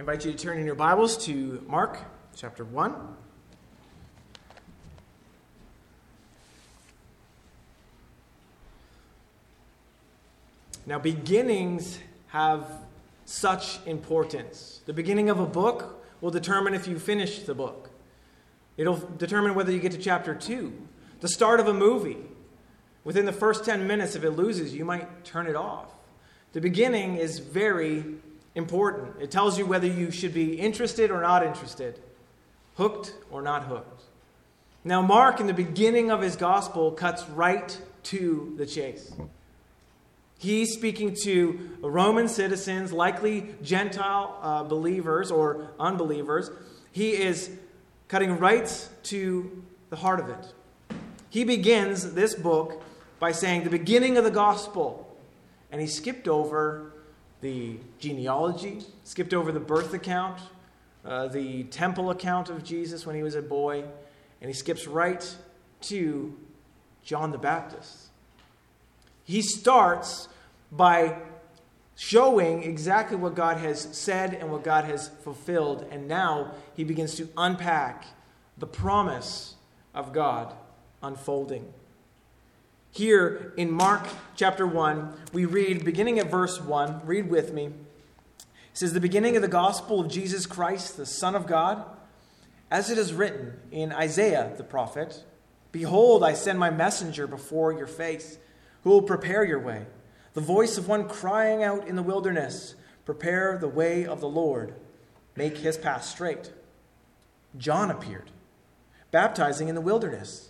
I invite you to turn in your Bibles to Mark chapter 1. Now, beginnings have such importance. The beginning of a book will determine if you finish the book, it'll determine whether you get to chapter 2. The start of a movie, within the first 10 minutes, if it loses, you might turn it off. The beginning is very important. It tells you whether you should be interested or not interested, hooked or not hooked. Now, Mark, in the beginning of his gospel, cuts right to the chase. He's speaking to Roman citizens, likely Gentile uh, believers or unbelievers. He is cutting right to the heart of it. He begins this book by saying the beginning of the gospel, and he skipped over the genealogy, skipped over the birth account, uh, the temple account of Jesus when he was a boy, and he skips right to John the Baptist. He starts by showing exactly what God has said and what God has fulfilled, and now he begins to unpack the promise of God unfolding. Here in Mark chapter 1, we read, beginning at verse 1, read with me. It says, The beginning of the gospel of Jesus Christ, the Son of God, as it is written in Isaiah the prophet Behold, I send my messenger before your face, who will prepare your way. The voice of one crying out in the wilderness, Prepare the way of the Lord, make his path straight. John appeared, baptizing in the wilderness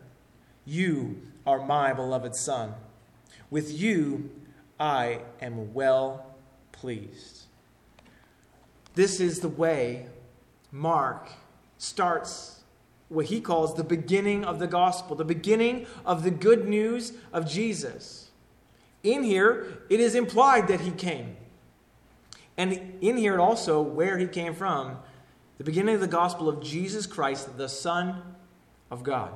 You are my beloved Son. With you I am well pleased. This is the way Mark starts what he calls the beginning of the gospel, the beginning of the good news of Jesus. In here, it is implied that he came. And in here, also, where he came from, the beginning of the gospel of Jesus Christ, the Son of God.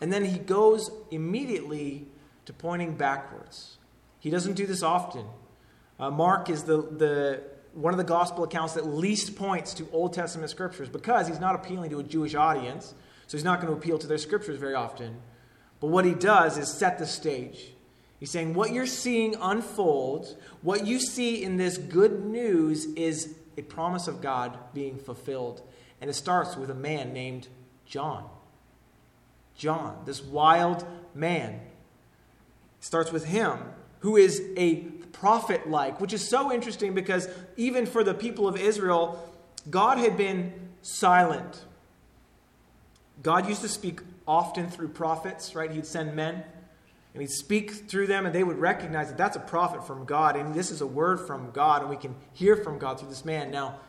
And then he goes immediately to pointing backwards. He doesn't do this often. Uh, Mark is the, the, one of the gospel accounts that least points to Old Testament scriptures because he's not appealing to a Jewish audience, so he's not going to appeal to their scriptures very often. But what he does is set the stage. He's saying, What you're seeing unfold, what you see in this good news is a promise of God being fulfilled. And it starts with a man named John. John, this wild man. It starts with him, who is a prophet like, which is so interesting because even for the people of Israel, God had been silent. God used to speak often through prophets, right? He'd send men and he'd speak through them, and they would recognize that that's a prophet from God, and this is a word from God, and we can hear from God through this man. Now,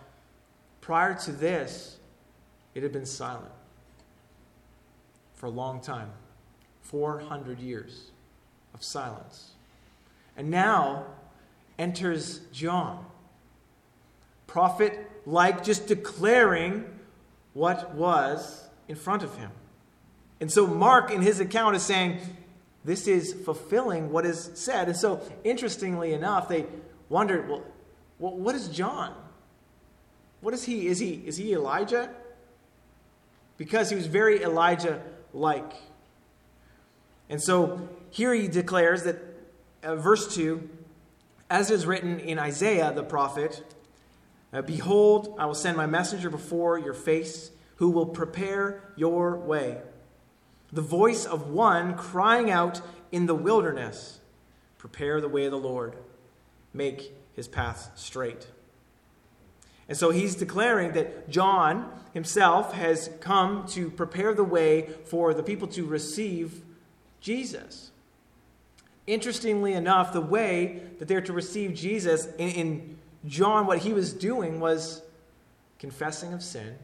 prior to this, it had been silent for a long time 400 years of silence. And now enters John, prophet like, just declaring what was in front of him. And so Mark, in his account, is saying, This is fulfilling what is said. And so, interestingly enough, they wondered, Well, what is John? What is he? Is he, is he Elijah? Because he was very Elijah like. And so here he declares that, uh, verse 2, as is written in Isaiah the prophet, Uh, Behold, I will send my messenger before your face, who will prepare your way. The voice of one crying out in the wilderness Prepare the way of the Lord, make his path straight. And so he's declaring that John himself has come to prepare the way for the people to receive Jesus. Interestingly enough, the way that they're to receive Jesus in, in John, what he was doing was confessing of sin,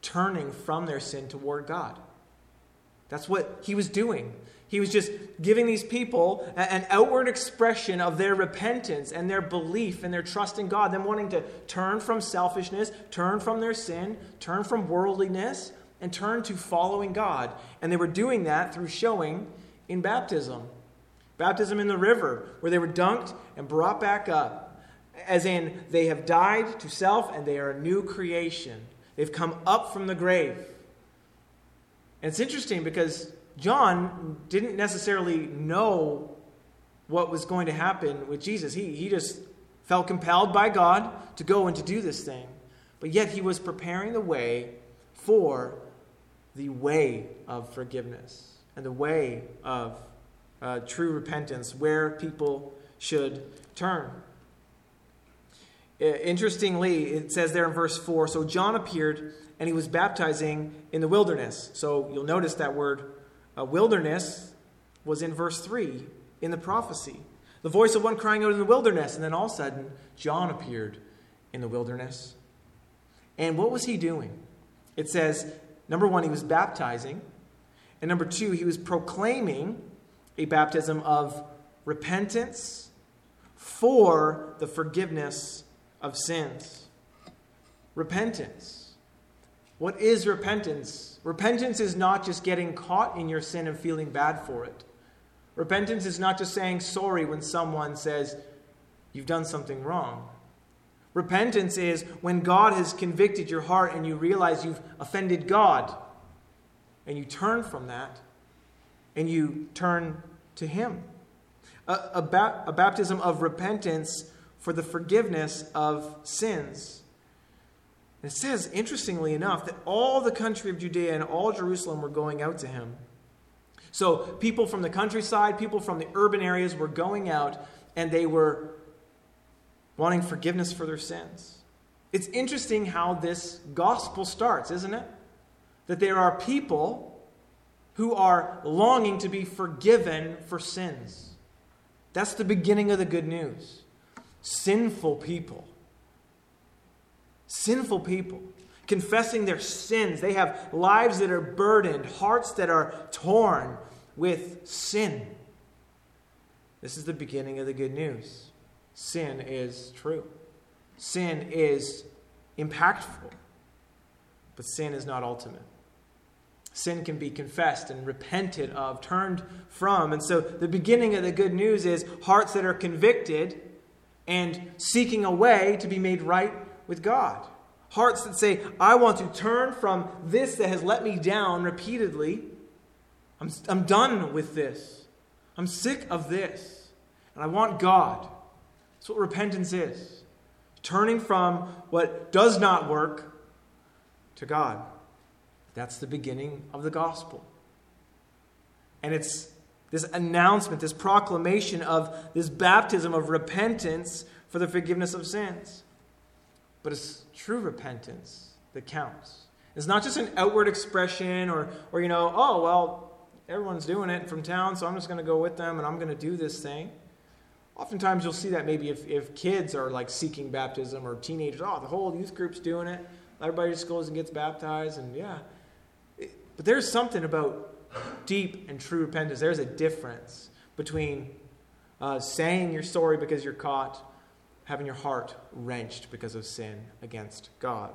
turning from their sin toward God. That's what he was doing. He was just giving these people an outward expression of their repentance and their belief and their trust in God, them wanting to turn from selfishness, turn from their sin, turn from worldliness, and turn to following God. And they were doing that through showing in baptism. Baptism in the river, where they were dunked and brought back up. As in, they have died to self and they are a new creation. They've come up from the grave. And it's interesting because John didn't necessarily know what was going to happen with Jesus. He, he just felt compelled by God to go and to do this thing. But yet he was preparing the way for the way of forgiveness and the way of uh, true repentance, where people should turn. Interestingly, it says there in verse 4 so John appeared and he was baptizing in the wilderness. So you'll notice that word wilderness was in verse 3 in the prophecy. The voice of one crying out in the wilderness. And then all of a sudden, John appeared in the wilderness. And what was he doing? It says, number one, he was baptizing. And number two, he was proclaiming a baptism of repentance for the forgiveness of sins. Repentance. What is repentance? Repentance is not just getting caught in your sin and feeling bad for it. Repentance is not just saying sorry when someone says you've done something wrong. Repentance is when God has convicted your heart and you realize you've offended God and you turn from that and you turn to Him. A, a, ba- a baptism of repentance for the forgiveness of sins. It says, interestingly enough, that all the country of Judea and all Jerusalem were going out to him. So people from the countryside, people from the urban areas were going out and they were wanting forgiveness for their sins. It's interesting how this gospel starts, isn't it? That there are people who are longing to be forgiven for sins. That's the beginning of the good news. Sinful people. Sinful people confessing their sins. They have lives that are burdened, hearts that are torn with sin. This is the beginning of the good news. Sin is true, sin is impactful, but sin is not ultimate. Sin can be confessed and repented of, turned from. And so the beginning of the good news is hearts that are convicted and seeking a way to be made right with God. Hearts that say, I want to turn from this that has let me down repeatedly. I'm, I'm done with this. I'm sick of this. And I want God. That's what repentance is turning from what does not work to God. That's the beginning of the gospel. And it's this announcement, this proclamation of this baptism of repentance for the forgiveness of sins. But it's true repentance that counts. It's not just an outward expression or, or you know, oh, well, everyone's doing it from town, so I'm just going to go with them and I'm going to do this thing. Oftentimes you'll see that maybe if, if kids are like seeking baptism or teenagers, oh, the whole youth group's doing it. Everybody just goes and gets baptized, and yeah. But there's something about deep and true repentance. There's a difference between uh, saying you're sorry because you're caught having your heart wrenched because of sin against God.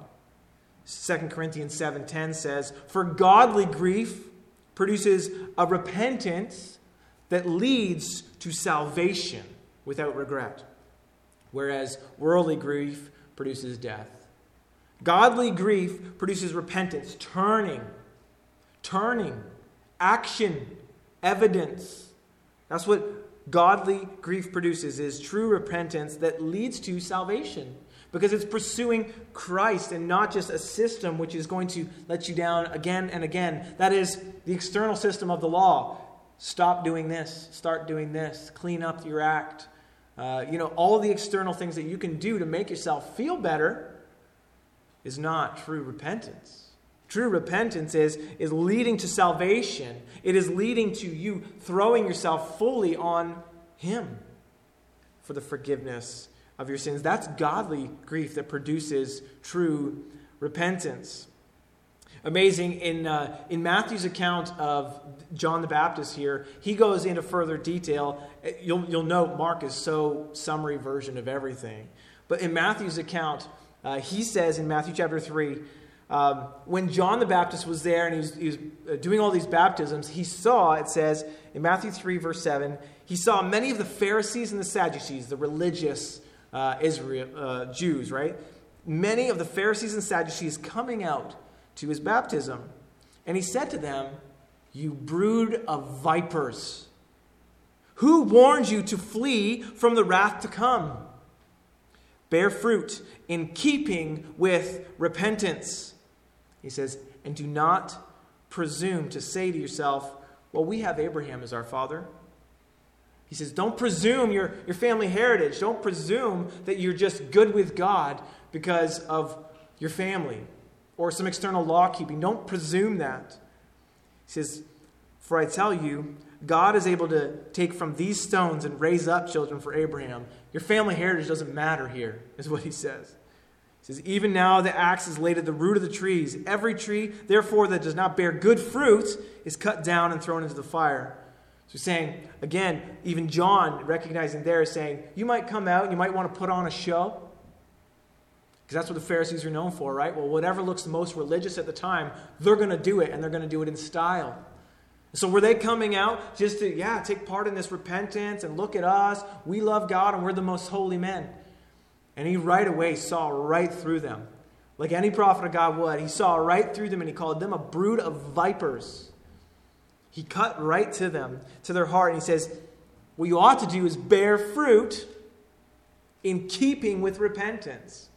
2 Corinthians 7:10 says, "For godly grief produces a repentance that leads to salvation without regret, whereas worldly grief produces death." Godly grief produces repentance, turning, turning, action, evidence. That's what godly grief produces is true repentance that leads to salvation. because it's pursuing Christ and not just a system which is going to let you down again and again. That is the external system of the law. Stop doing this, start doing this, clean up your act. Uh, you know, all the external things that you can do to make yourself feel better is not true repentance. True repentance is, is leading to salvation. It is leading to you throwing yourself fully on Him for the forgiveness of your sins. That's godly grief that produces true repentance. Amazing, in, uh, in Matthew's account of John the Baptist here, he goes into further detail. You'll, you'll note Mark is so summary version of everything. But in Matthew's account, uh, he says in Matthew chapter 3, um, when John the Baptist was there and he was, he was uh, doing all these baptisms, he saw, it says in Matthew 3, verse 7, he saw many of the Pharisees and the Sadducees, the religious uh, Israel, uh, Jews, right? Many of the Pharisees and Sadducees coming out to his baptism. And he said to them, You brood of vipers, who warned you to flee from the wrath to come? Bear fruit in keeping with repentance. He says, And do not presume to say to yourself, Well, we have Abraham as our father. He says, Don't presume your, your family heritage. Don't presume that you're just good with God because of your family or some external law keeping. Don't presume that. He says, For I tell you, God is able to take from these stones and raise up children for Abraham. Your family heritage doesn't matter here, is what he says. He says, Even now the axe is laid at the root of the trees. Every tree, therefore, that does not bear good fruit is cut down and thrown into the fire. So saying, again, even John recognizing there is saying, you might come out and you might want to put on a show. Because that's what the Pharisees are known for, right? Well, whatever looks the most religious at the time, they're going to do it, and they're going to do it in style. So were they coming out just to, yeah, take part in this repentance and look at us? We love God and we're the most holy men. And he right away saw right through them. Like any prophet of God would. He saw right through them and he called them a brood of vipers. He cut right to them, to their heart, and he says, What you ought to do is bear fruit in keeping with repentance.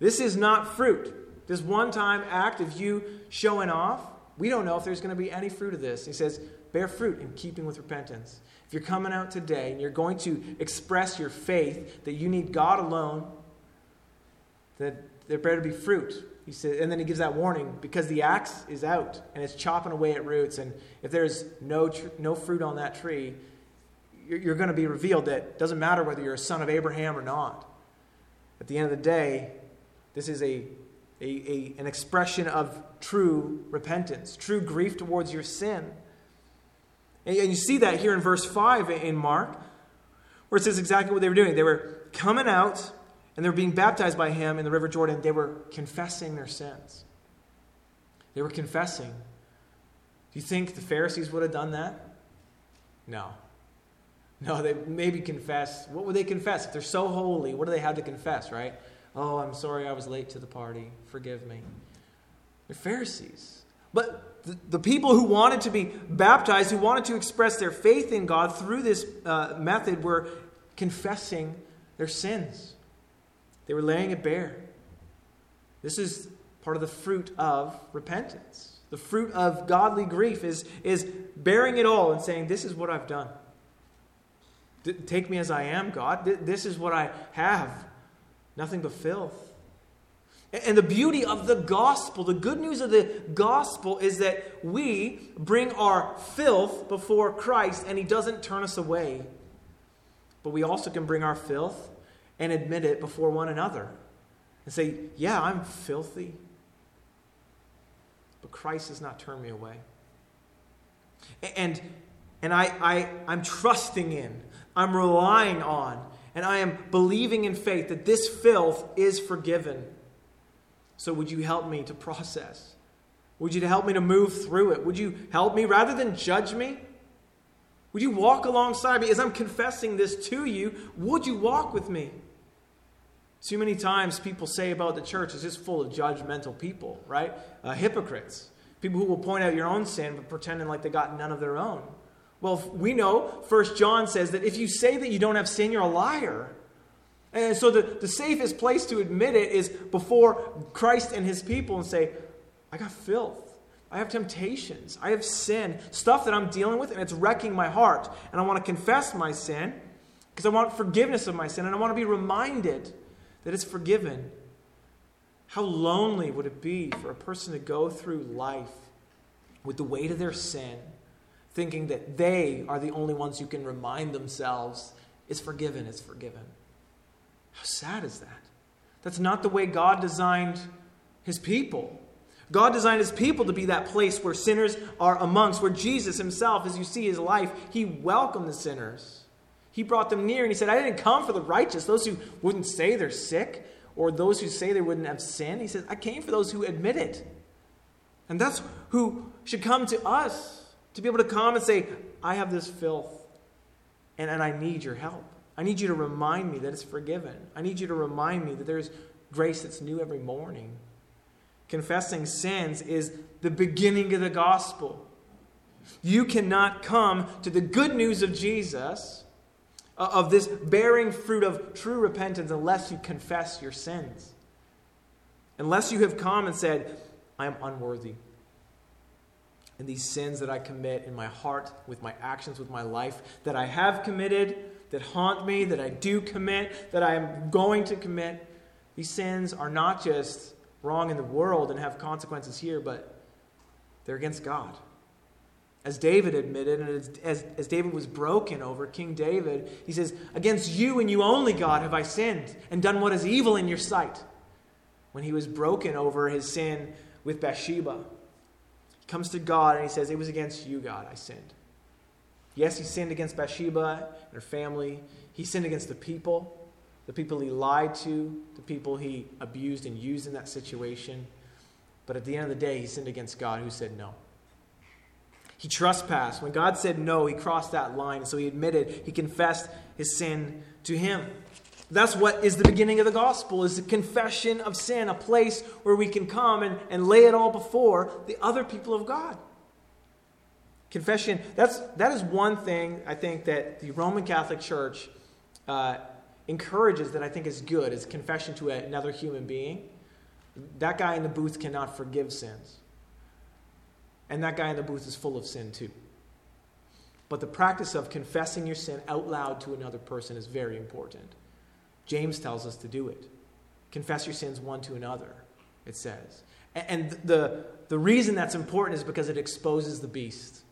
This is not fruit. This one time act of you showing off, we don't know if there's going to be any fruit of this. He says, Bear fruit in keeping with repentance. If you're coming out today and you're going to express your faith that you need God alone, that there better be fruit he said, and then he gives that warning because the axe is out and it's chopping away at roots. And if there's no, tr- no fruit on that tree, you're, you're going to be revealed that it doesn't matter whether you're a son of Abraham or not. At the end of the day, this is a, a, a, an expression of true repentance, true grief towards your sin. And, you see that here in verse 5 in Mark, where it says exactly what they were doing. They were coming out and they were being baptized by him in the River Jordan, they were confessing their sins. They were confessing. Do you think the Pharisees would have done that? No. No, they maybe confess. What would they confess? If they're so holy, what do they have to confess, right? Oh, I'm sorry I was late to the party. Forgive me. They're Pharisees. But the, people who wanted to be baptized, who wanted to express their faith in God through this uh, method, were confessing their sins. They were laying it bare. This is part of the fruit of repentance. The fruit of godly grief is, is bearing it all and saying, This is what I've done. D- take me as I am, God. D- this is what I have. Nothing but filth. And the beauty of the gospel, the good news of the gospel is that we bring our filth before Christ and he doesn't turn us away. But we also can bring our filth and admit it before one another and say, Yeah, I'm filthy. But Christ has not turned me away. And, and I, I, I'm trusting in, I'm relying on, and I am believing in faith that this filth is forgiven. So, would you help me to process? Would you help me to move through it? Would you help me rather than judge me? Would you walk alongside me as I'm confessing this to you? Would you walk with me? Too many times people say about the church is just full of judgmental people, right? Uh, hypocrites. People who will point out your own sin but pretending like they got none of their own. Well, we know First John says that if you say that you don't have sin, you're a liar. And so the, the safest place to admit it is before Christ and his people and say, I got filth. I have temptations. I have sin, stuff that I'm dealing with, and it's wrecking my heart. And I want to confess my sin because I want forgiveness of my sin, and I want to be reminded that it's forgiven. How lonely would it be for a person to go through life with the weight of their sin, thinking that they are the only ones who can remind themselves it's forgiven, it's forgiven? How sad is that? That's not the way God designed his people. God designed his people to be that place where sinners are amongst, where Jesus himself, as you see his life, he welcomed the sinners. He brought them near and he said, I didn't come for the righteous, those who wouldn't say they're sick, or those who say they wouldn't have sin. He said, I came for those who admit it. And that's who should come to us to be able to come and say, I have this filth and, and I need your help. I need you to remind me that it's forgiven. I need you to remind me that there's grace that's new every morning. Confessing sins is the beginning of the gospel. You cannot come to the good news of Jesus, uh, of this bearing fruit of true repentance, unless you confess your sins. Unless you have come and said, I am unworthy. And these sins that I commit in my heart, with my actions, with my life, that I have committed, that haunt me, that I do commit, that I am going to commit, these sins are not just wrong in the world and have consequences here, but they're against God. As David admitted, and as, as, as, David was broken over, King David, he says, Against you and you only, God, have I sinned and done what is evil in your sight. When he was broken over his sin with Bathsheba, he comes to God and he says, It was against you, God, I sinned. Yes, he sinned against Bathsheba and her family, he sinned against the people the people he lied to, the people he abused and used in that situation. But at the end of the day, he sinned against God, who said no. He trespassed. When God said no, he crossed that line. So he admitted, he confessed his sin to him. That's what is the beginning of the gospel, is the confession of sin, a place where we can come and, and lay it all before the other people of God. Confession, that's, that is one thing I think that the Roman Catholic Church uh, encourages that I think is good is confession to another human being. That guy in the booth cannot forgive sins. And that guy in the booth is full of sin too. But the practice of confessing your sin out loud to another person is very important. James tells us to do it. Confess your sins one to another, it says. And the, the reason that's important is because it exposes the beast.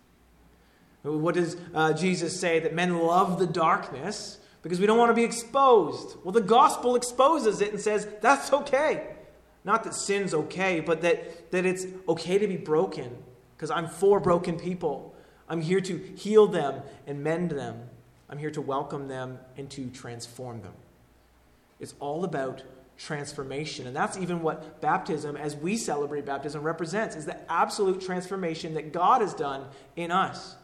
What does uh, Jesus say? That men love the darkness because we don't want to be exposed. Well, the gospel exposes it and says that's okay. Not that sin's okay, but that, that it's okay to be broken because I'm for broken people. I'm here to heal them and mend them. I'm here to welcome them and to transform them. It's all about transformation. And that's even what baptism, as we celebrate baptism, represents, is the absolute transformation that God has done in us.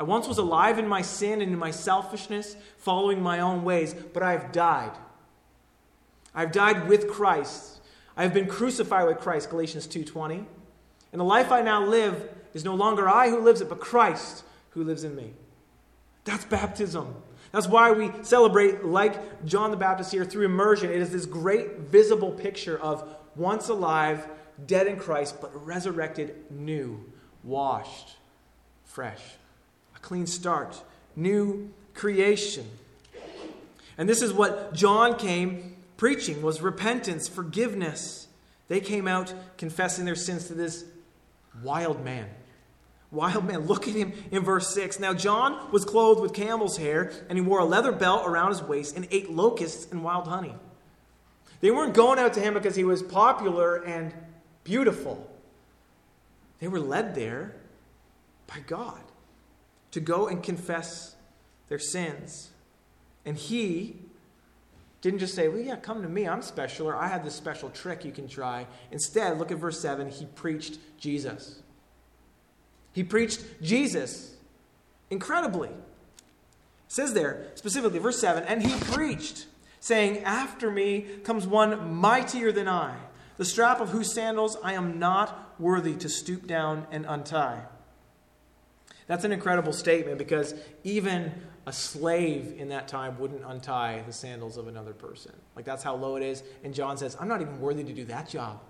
I once was alive in my sin and in my selfishness, following my own ways, but I have died. I've died with Christ. I have been crucified with Christ, Galatians 2:20. And the life I now live is no longer I who lives it, but Christ who lives in me. That's baptism. That's why we celebrate, like John the Baptist here, through immersion. It is this great visible picture of once alive, dead in Christ, but resurrected, new, washed, fresh clean start, new creation. And this is what John came preaching was repentance, forgiveness. They came out confessing their sins to this wild man. Wild man. Look at him in verse 6. Now, John was clothed with camel's hair, and he wore a leather belt around his waist and ate locusts and wild honey. They weren't going out to him because he was popular and beautiful. They were led there by God to go and confess their sins. And he didn't just say, Well, yeah, come to me. I'm special, or I have this special trick you can try. Instead, look at verse 7. He preached Jesus. He preached Jesus incredibly. It says there, specifically, verse 7, and he preached, saying, After me comes one mightier than I, the strap of whose sandals I am not worthy to stoop down and untie. That's an incredible statement because even a slave in that time wouldn't untie the sandals of another person. Like that's how low it is. And John says, I'm not even worthy to do that job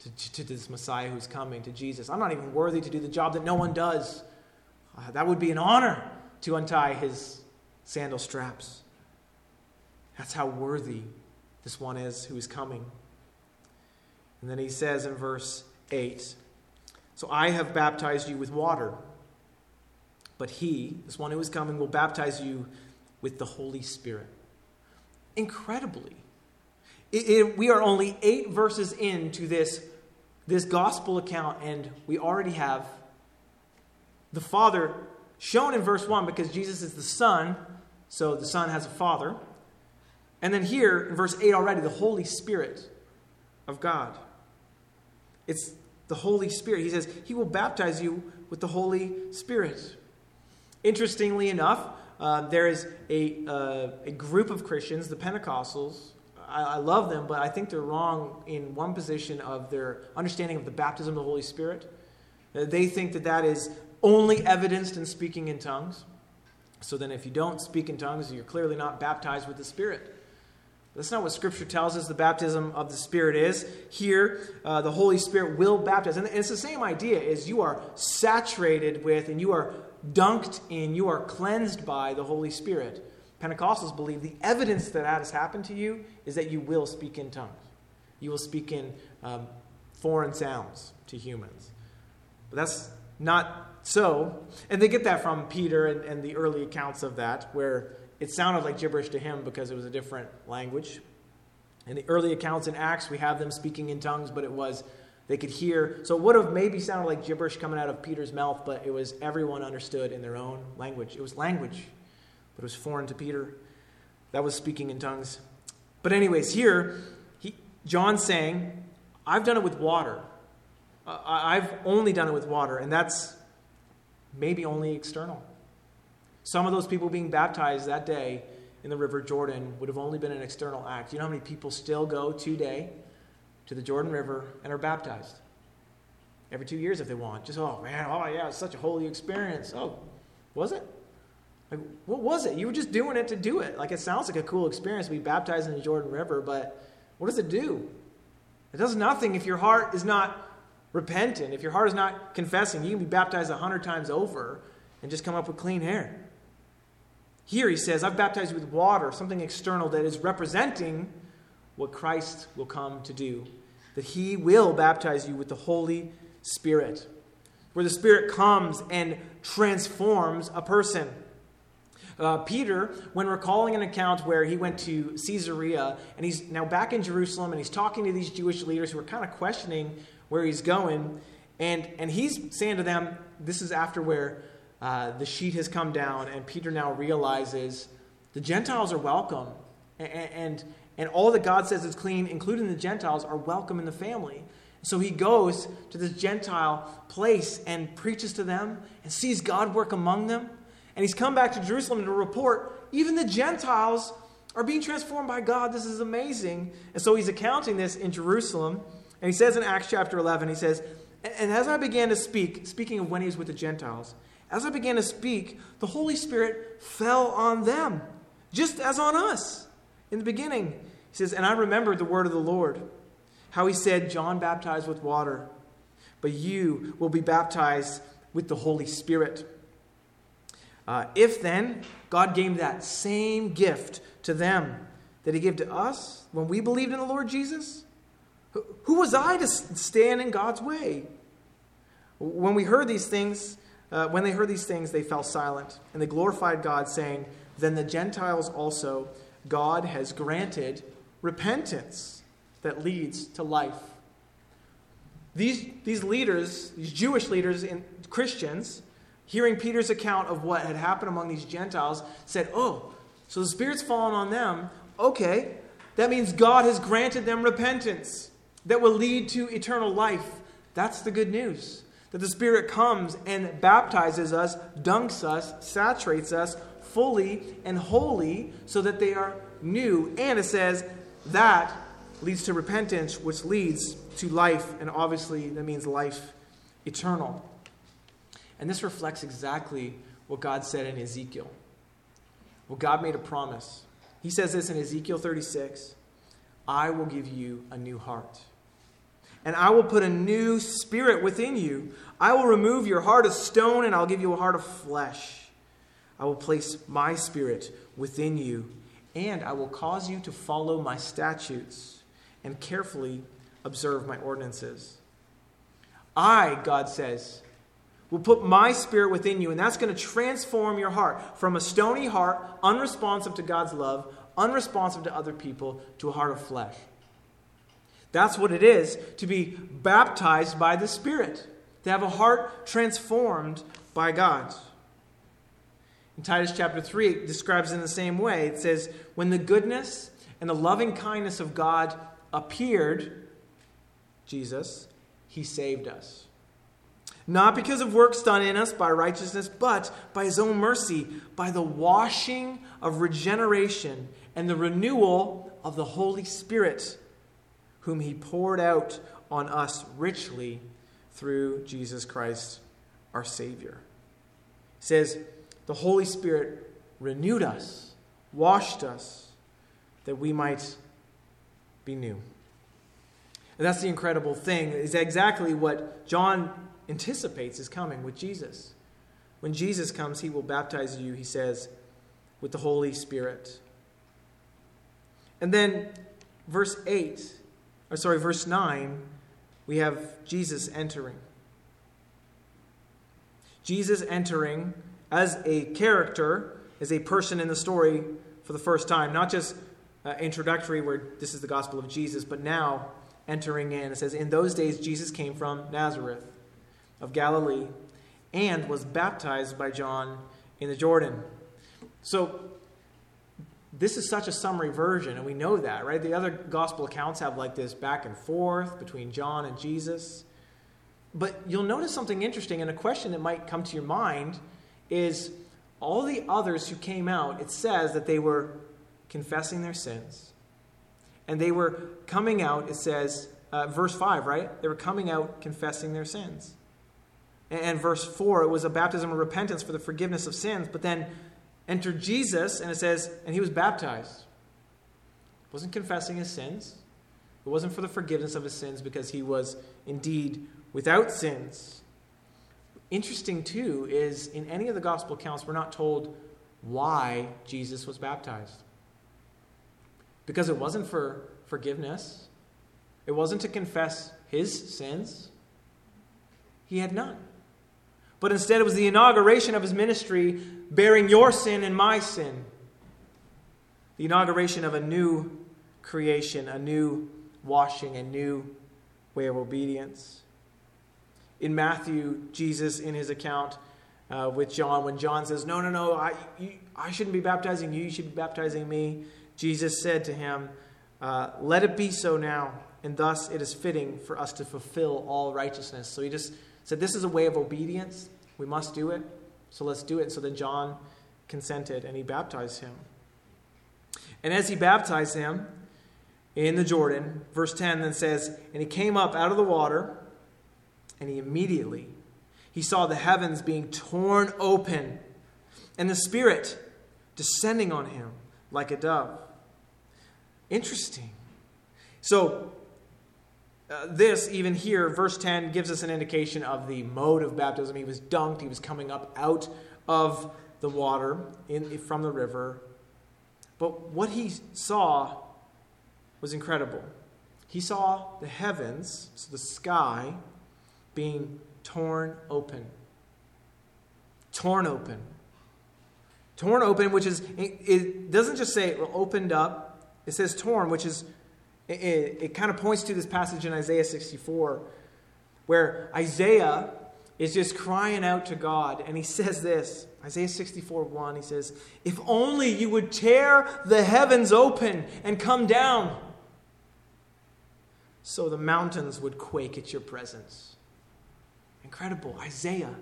to, to, this Messiah who's coming, to Jesus. I'm not even worthy to do the job that no one does. Uh, that would be an honor to untie his sandal straps. That's how worthy this one is who is coming. And then he says in verse 8 So I have baptized you with water, but he, this one who is coming, will baptize you with the Holy Spirit. Incredibly. It, it, we are only eight verses into this, this gospel account, and we already have the Father shown in verse 1 because Jesus is the Son, so the Son has a Father. And then here in verse 8 already, the Holy Spirit of God. It's the Holy Spirit. He says, He will baptize you with the Holy Spirit. Interestingly enough, uh, there is a, uh, a group of Christians, the Pentecostals. I, I love them, but I think they're wrong in one position of their understanding of the baptism of the Holy Spirit. Uh, they think that that is only evidenced in speaking in tongues. So then, if you don't speak in tongues, you're clearly not baptized with the Spirit. That's not what Scripture tells us the baptism of the Spirit is. Here, uh, the Holy Spirit will baptize. And it's the same idea is you are saturated with and you are dunked in, you are cleansed by the Holy Spirit. Pentecostals believe the evidence that that has happened to you is that you will speak in tongues. You will speak in um, foreign sounds to humans. But that's not so. And they get that from Peter and, and the early accounts of that, where it sounded like gibberish to him because it was a different language. In the early accounts in Acts, we have them speaking in tongues, but it was, they could hear. So it would have maybe sounded like gibberish coming out of Peter's mouth, but it was everyone understood in their own language. It was language, but it was foreign to Peter. That was speaking in tongues. But, anyways, here, he, John's saying, I've done it with water. I've only done it with water, and that's maybe only external. Some of those people being baptized that day in the River Jordan would have only been an external act. You know how many people still go today to the Jordan River and are baptized? Every two years if they want. Just, oh man, oh yeah, it's such a holy experience. Oh, was it? Like, what was it? You were just doing it to do it. Like, it sounds like a cool experience to be baptized in the Jordan River, but what does it do? It does nothing if your heart is not repentant, if your heart is not confessing. You can be baptized a hundred times over and just come up with clean hair. Here he says, I've baptized you with water, something external that is representing what Christ will come to do. That he will baptize you with the Holy Spirit, where the Spirit comes and transforms a person. Uh, Peter, when recalling an account where he went to Caesarea and he's now back in Jerusalem and he's talking to these Jewish leaders who are kind of questioning where he's going, and, and he's saying to them, This is after where uh, the sheet has come down, and Peter now realizes the Gentiles are welcome. And, and, and all that God says is clean, including the Gentiles, are welcome in the family. So he goes to this Gentile place and preaches to them and sees God work among them. And he's come back to Jerusalem to report even the Gentiles are being transformed by God. This is amazing. And so he's accounting this in Jerusalem. And he says in Acts chapter 11, he says, And as I began to speak, speaking of when he was with the Gentiles, as I began to speak, the Holy Spirit fell on them, just as on us. In the beginning, he says, And I remembered the word of the Lord, how he said, John baptized with water, but you will be baptized with the Holy Spirit. Uh, if then God gave that same gift to them that he gave to us when we believed in the Lord Jesus, who was I to stand in God's way? When we heard these things, uh, when they heard these things, they fell silent, and they glorified God, saying, Then the Gentiles also, God has granted repentance that leads to life. These, these leaders, these Jewish leaders and Christians, hearing Peter's account of what had happened among these Gentiles, said, Oh, so the Spirit's fallen on them. Okay, that means God has granted them repentance that will lead to eternal life. That's the good news that the Spirit comes and baptizes us, dunks us, saturates us fully and wholly so that they are new. And it says that leads to repentance, which leads to life. And obviously, that means life eternal. And this reflects exactly what God said in Ezekiel. Well, God made a promise. He says this in Ezekiel 36 I will give you a new heart. And I will put a new spirit within you. I will remove your heart of stone, and I'll give you a heart of flesh. I will place my spirit within you, and I will cause you to follow my statutes and carefully observe my ordinances. I, God says, will put my spirit within you, and that's going to transform your heart from a stony heart, unresponsive to God's love, unresponsive to other people, to a heart of flesh. That's what it is to be baptized by the Spirit, to have a heart transformed by God. In Titus chapter 3, it describes in the same way. It says, When the goodness and the loving kindness of God appeared, Jesus, he saved us. Not because of works done in us by righteousness, but by his own mercy, by the washing of regeneration and the renewal of the Holy Spirit, whom he poured out on us richly through Jesus Christ, our Savior. He says, The Holy Spirit renewed us, washed us, that we might be new. And that's the incredible thing, is exactly what John anticipates is coming with Jesus. When Jesus comes, he will baptize you, he says, with the Holy Spirit. And then verse 8, or sorry, verse 9, we have Jesus entering. Jesus entering as a character, as a person in the story for the first time, not just uh, introductory where this is the gospel of Jesus, but now entering in. It says, In those days, Jesus came from Nazareth of Galilee and was baptized by John in the Jordan. So, this is such a summary version, and we know that, right? The other gospel accounts have like this back and forth between John and Jesus. But you'll notice something interesting, and a question that might come to your mind is all the others who came out, it says that they were confessing their sins. And they were coming out, it says, uh, verse 5, right? They were coming out confessing their sins. And verse 4, it was a baptism of repentance for the forgiveness of sins. But then entered Jesus, and it says, and he was baptized. He wasn't confessing his sins. It wasn't for the forgiveness of his sins because he was indeed without sins. Interesting, too, is in any of the gospel accounts, we're not told why Jesus was baptized. Because it wasn't for forgiveness, it wasn't to confess his sins. He had none. But instead, it was the inauguration of his ministry, bearing your sin and my sin. The inauguration of a new creation, a new washing, a new way of obedience. In Matthew, Jesus, in his account uh, with John, when John says, No, no, no, I, you, I shouldn't be baptizing you, you should be baptizing me, Jesus said to him, uh, Let it be so now, and thus it is fitting for us to fulfill all righteousness. So he just said, This is a way of obedience. We must do it. So let's do it. So then John consented and he baptized him. And as he baptized him in the Jordan, verse 10 then says, And he came up out of the water, and he immediately he saw the heavens being torn open, and the Spirit descending on him like a dove. Interesting. So uh, this, even here, verse 10 gives us an indication of the mode of baptism. He was dunked, he was coming up out of the water in, from the river. But what he saw was incredible. He saw the heavens, so the sky, being torn open. Torn open. Torn open, which is, it, it doesn't just say opened up, it says torn, which is it, it, it kind of points to this passage in Isaiah 64 where Isaiah is just crying out to God, and he says this Isaiah 64 1, he says, If only you would tear the heavens open and come down, so the mountains would quake at your presence. Incredible. Isaiah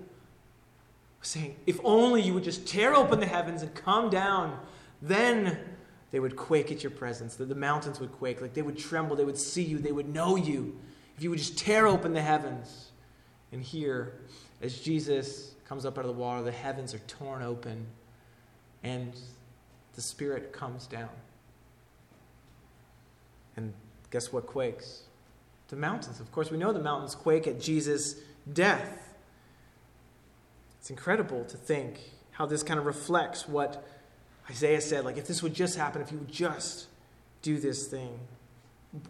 was saying, If only you would just tear open the heavens and come down, then they would quake at your presence. The, the mountains would quake. Like they would tremble. They would see you. They would know you. If you would just tear open the heavens. And here, as Jesus comes up out of the water, the heavens are torn open, and the Spirit comes down. And guess what quakes? The mountains. Of course, we know the mountains quake at Jesus' death. It's incredible to think how this kind of reflects what Isaiah said. Like, if this would just happen, if you would just do this thing.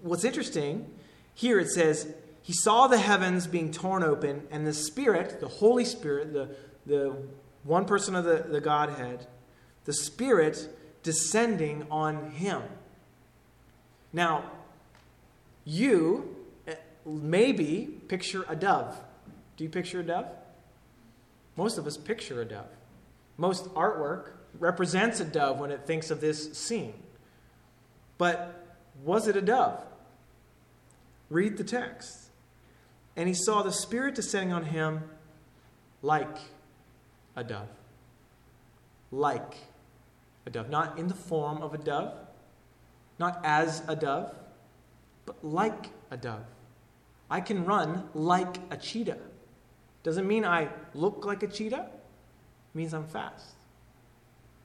What's interesting here it says, He saw the heavens being torn open, and the Spirit, the Holy Spirit, the, the one person of the, the Godhead, the Spirit descending on him. Now, you eh, maybe picture a dove. Do you picture a dove? Most of us picture a dove. Most artwork represents a dove when it thinks of this scene. But was it a dove? Read the text. And he saw the Spirit descending on him like a dove. Like a dove. Not in the form of a dove, not as a dove, but like a dove. I can run like a cheetah. Doesn't mean I look like a cheetah, it means I'm fast.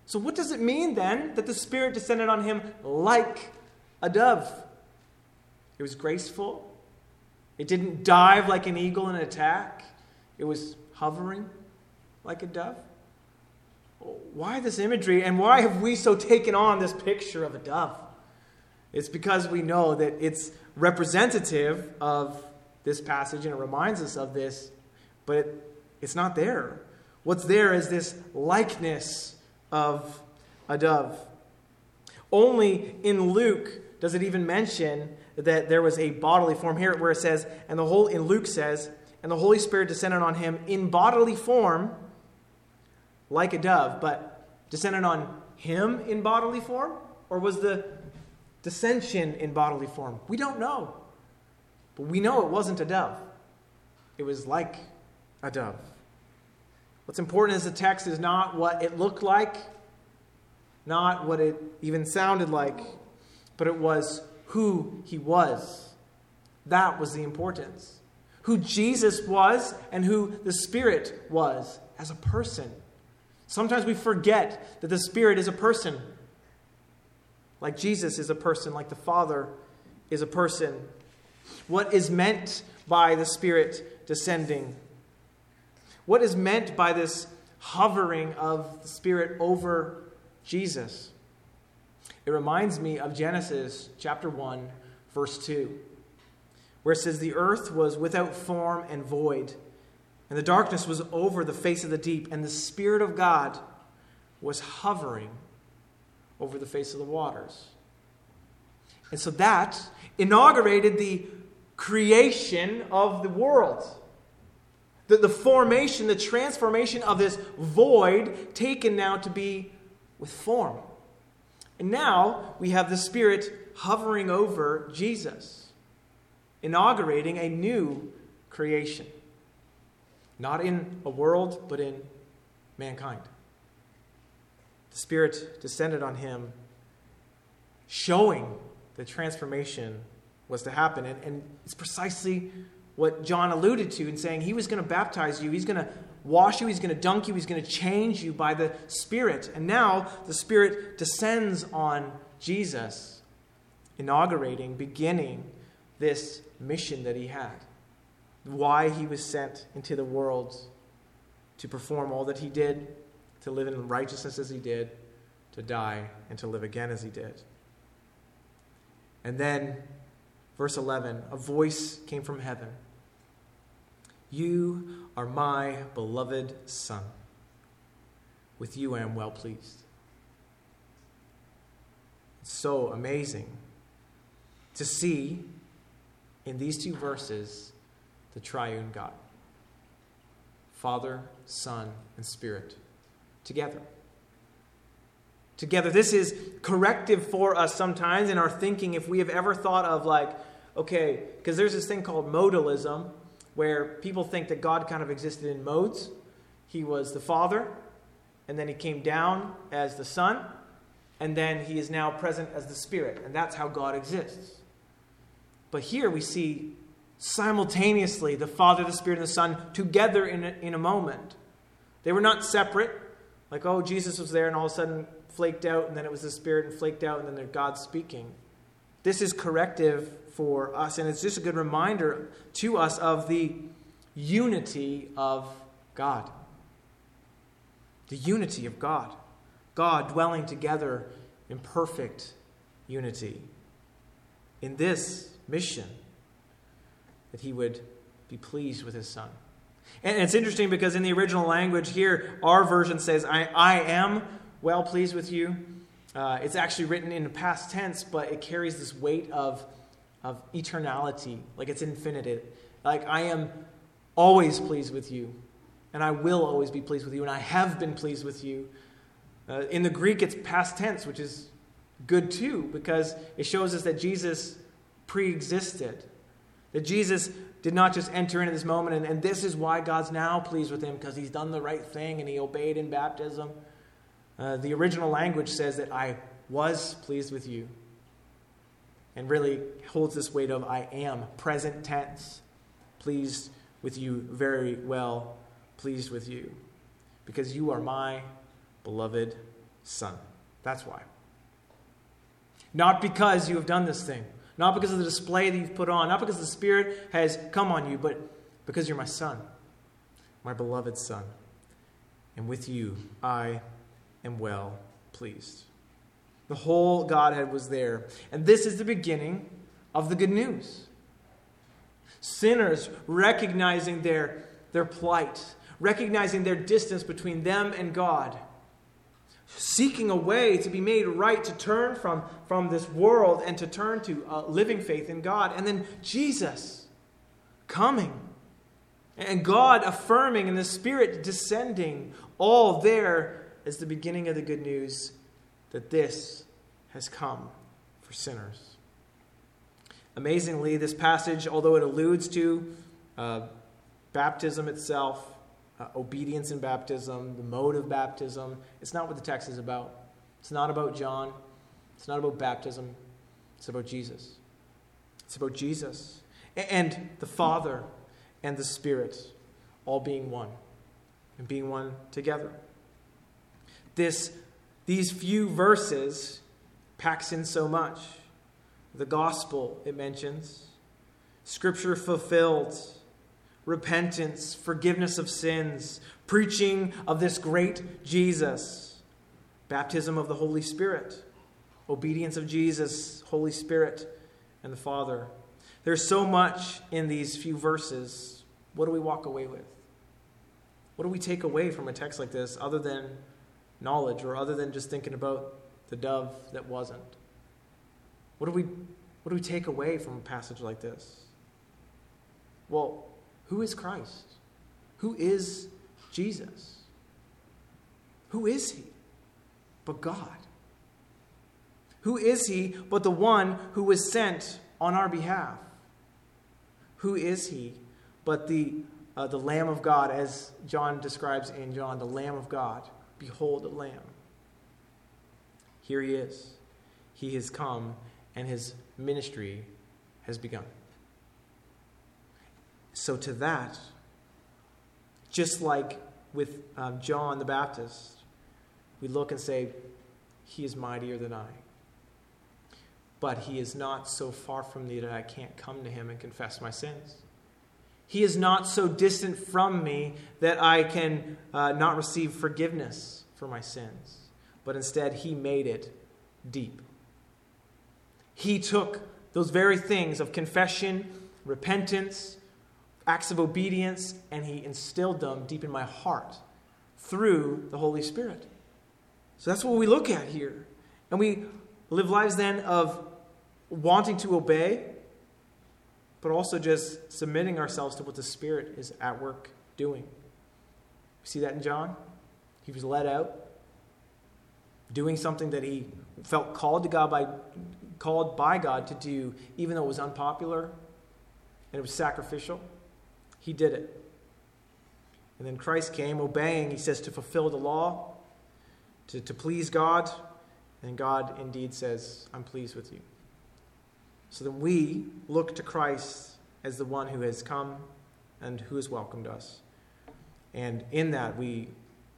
So, what does it mean then that the Spirit descended on him like a dove? It was graceful. It didn't dive like an eagle in attack. It was hovering like a dove. Why this imagery, and why have we so taken on this picture of a dove? It's because we know that it's representative of this passage and it reminds us of this, but it, it's not there. What's there is this likeness of a dove. Only in Luke does it even mention that there was a bodily form here where it says, and the whole in Luke says, and the Holy Spirit descended on him in bodily form like a dove, but descended on him in bodily form? Or was the dissension in bodily form? We don't know. But we know it wasn't a dove, it was like a dove. What's important is the text is not what it looked like, not what it even sounded like, but it was who he was. That was the importance. Who Jesus was and who the Spirit was as a person. Sometimes we forget that the Spirit is a person. Like Jesus is a person, like the Father is a person. What is meant by the Spirit descending what is meant by this hovering of the Spirit over Jesus? It reminds me of Genesis chapter 1, verse 2, where it says, The earth was without form and void, and the darkness was over the face of the deep, and the Spirit of God was hovering over the face of the waters. And so that inaugurated the creation of the world the, the formation, the transformation of this void taken now to be with form. And now we have the Spirit hovering over Jesus, inaugurating a new creation. Not in a world, but in mankind. The Spirit descended on him, showing the transformation was to happen. And, and it's precisely what John alluded to in saying he was going to baptize you, he's going to wash you, he's going to dunk you, he's going to change you by the Spirit. And now the Spirit descends on Jesus, inaugurating, beginning this mission that he had. Why he was sent into the world to perform all that he did, to live in righteousness as he did, to die, and to live again as he did. And then, verse 11 a voice came from heaven. You are my beloved Son. With you I am well pleased. It's so amazing to see in these two verses the triune God Father, Son, and Spirit together. Together. This is corrective for us sometimes in our thinking if we have ever thought of, like, okay, because there's this thing called modalism where people think that God kind of existed in modes. He was the Father, and then he came down as the Son, and then he is now present as the Spirit, and that's how God exists. But here we see simultaneously the Father, the Spirit, and the Son together in a, in a moment. They were not separate, like, oh, Jesus was there and all of a sudden flaked out, and then it was the Spirit and flaked out, and then God speaking. This is corrective for us, and it's just a good reminder to us of the unity of God. The unity of God. God dwelling together in perfect unity. In this mission, that he would be pleased with his son. And it's interesting because in the original language here, our version says, I, I am well pleased with you. Uh, it's actually written in the past tense, but it carries this weight of, of eternality, like it's infinite. Like, I am always pleased with you, and I will always be pleased with you, and I have been pleased with you. Uh, in the Greek, it's past tense, which is good too, because it shows us that Jesus pre existed. That Jesus did not just enter into this moment, and, and this is why God's now pleased with him, because he's done the right thing and he obeyed in baptism. Uh, the original language says that I was pleased with you, and really holds this weight of I am, present tense, pleased with you very well, pleased with you, because you are my beloved Son. That's why. Not because you have done this thing, not because of the display that you've put on, not because the Spirit has come on you, but because you're my Son, my beloved Son. And with you, I am well pleased. The whole Godhead was there. And this is the beginning of the good news. Sinners recognizing their, their plight, recognizing their distance between them and God, seeking a way to be made right, to turn from, from this world and to turn to uh, living faith in God. And then Jesus coming. And God affirming and the Spirit descending, all there is the beginning of the good news that this has come for sinners. Amazingly, this passage, although it alludes to uh, baptism itself, uh, obedience in baptism, the mode of baptism, it's not what the text is about. It's not about John. It's not about baptism. It's about Jesus. It's about Jesus and the Father and the Spirit all being one and being one together this, these few verses packs in so much. The gospel, it mentions, scripture fulfilled, repentance, forgiveness of sins, preaching of this great Jesus, baptism of the Holy Spirit, obedience of Jesus, Holy Spirit, and the Father. There's so much in these few verses. What do we walk away with? What do we take away from a text like this other than knowledge or other than just thinking about the dove that wasn't? What do we, what do we take away from a passage like this? Well, who is Christ? Who is Jesus? Who is he but God? Who is he but the one who was sent on our behalf? Who is he but the, uh, the Lamb of God, as John describes in John, the Lamb of God? Behold the Lamb. Here he is. He has come, and his ministry has begun. So, to that, just like with um, John the Baptist, we look and say, He is mightier than I. But he is not so far from me that I can't come to him and confess my sins. He is not so distant from me that I can uh, not receive forgiveness for my sins, but instead, He made it deep. He took those very things of confession, repentance, acts of obedience, and He instilled them deep in my heart through the Holy Spirit. So that's what we look at here. And we live lives then of wanting to obey but also just submitting ourselves to what the Spirit is at work doing. See that in John. He was led out, doing something that he felt called to God by called by God to do, even though it was unpopular and it was sacrificial. He did it. And then Christ came, obeying, he says, to fulfill the law, to, to please God. And God indeed says, I'm pleased with you. So then we look to Christ as the one who has come and who has welcomed us. And in that, we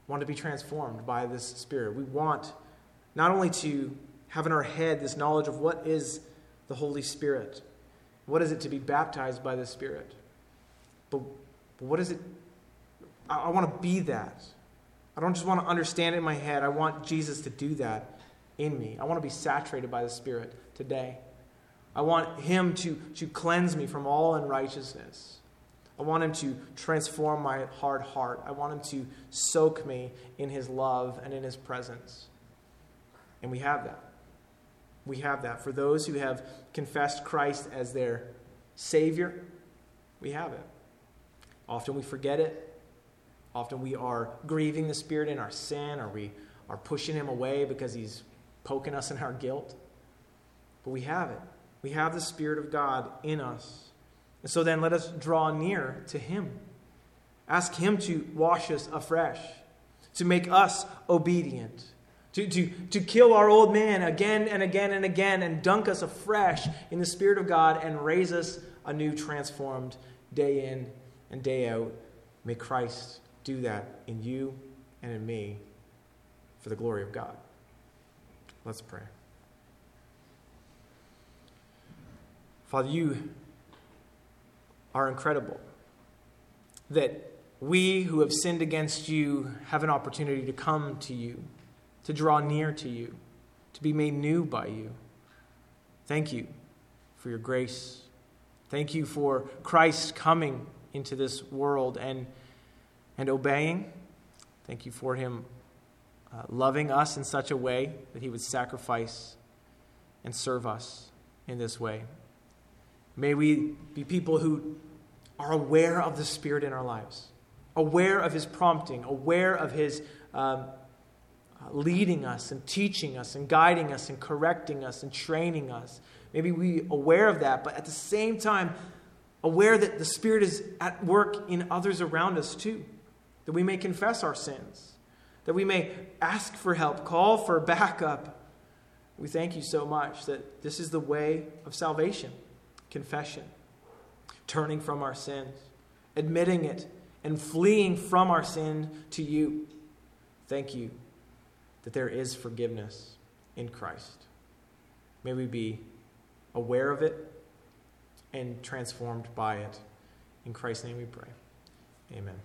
want to be transformed by this Spirit. We want not only to have in our head this knowledge of what is the Holy Spirit, what is it to be baptized by the Spirit, but, but what is it? I, I want to be that. I don't just want to understand it in my head. I want Jesus to do that in me. I want to be saturated by the Spirit today. I want Him to, to cleanse me from all unrighteousness. I want Him to transform my hard heart. I want Him to soak me in His love and in His presence. And we have that. We have that. For those who have confessed Christ as their Savior, we have it. Often we forget it. Often we are grieving the Spirit in our sin, or we are pushing Him away because He's poking us in our guilt. But we have it. We have the Spirit of God in us. And so then let us draw near to Him. Ask Him to wash us afresh, to make us obedient, to, to, to kill our old man again and again and again, and dunk us afresh in the Spirit of God and raise us a new transformed day in and day out. May Christ do that in you and in me for the glory of God. Let's pray. Father, you are incredible. That we who have sinned against you have an opportunity to come to you, to draw near to you, to be made new by you. Thank you for your grace. Thank you for Christ coming into this world and, and obeying. Thank you for him uh, loving us in such a way that he would sacrifice and serve us in this way. May we be people who are aware of the Spirit in our lives, aware of His prompting, aware of His um, leading us and teaching us and guiding us and correcting us and training us. Maybe we aware of that, but at the same time, aware that the Spirit is at work in others around us too, that we may confess our sins, that we may ask for help, call for backup. We thank you so much that this is the way of salvation confession, turning from our sins, admitting it, and fleeing from our sin to you. Thank you that there is forgiveness in Christ. May we be aware of it and transformed by it. In Christ's name we pray. Amen.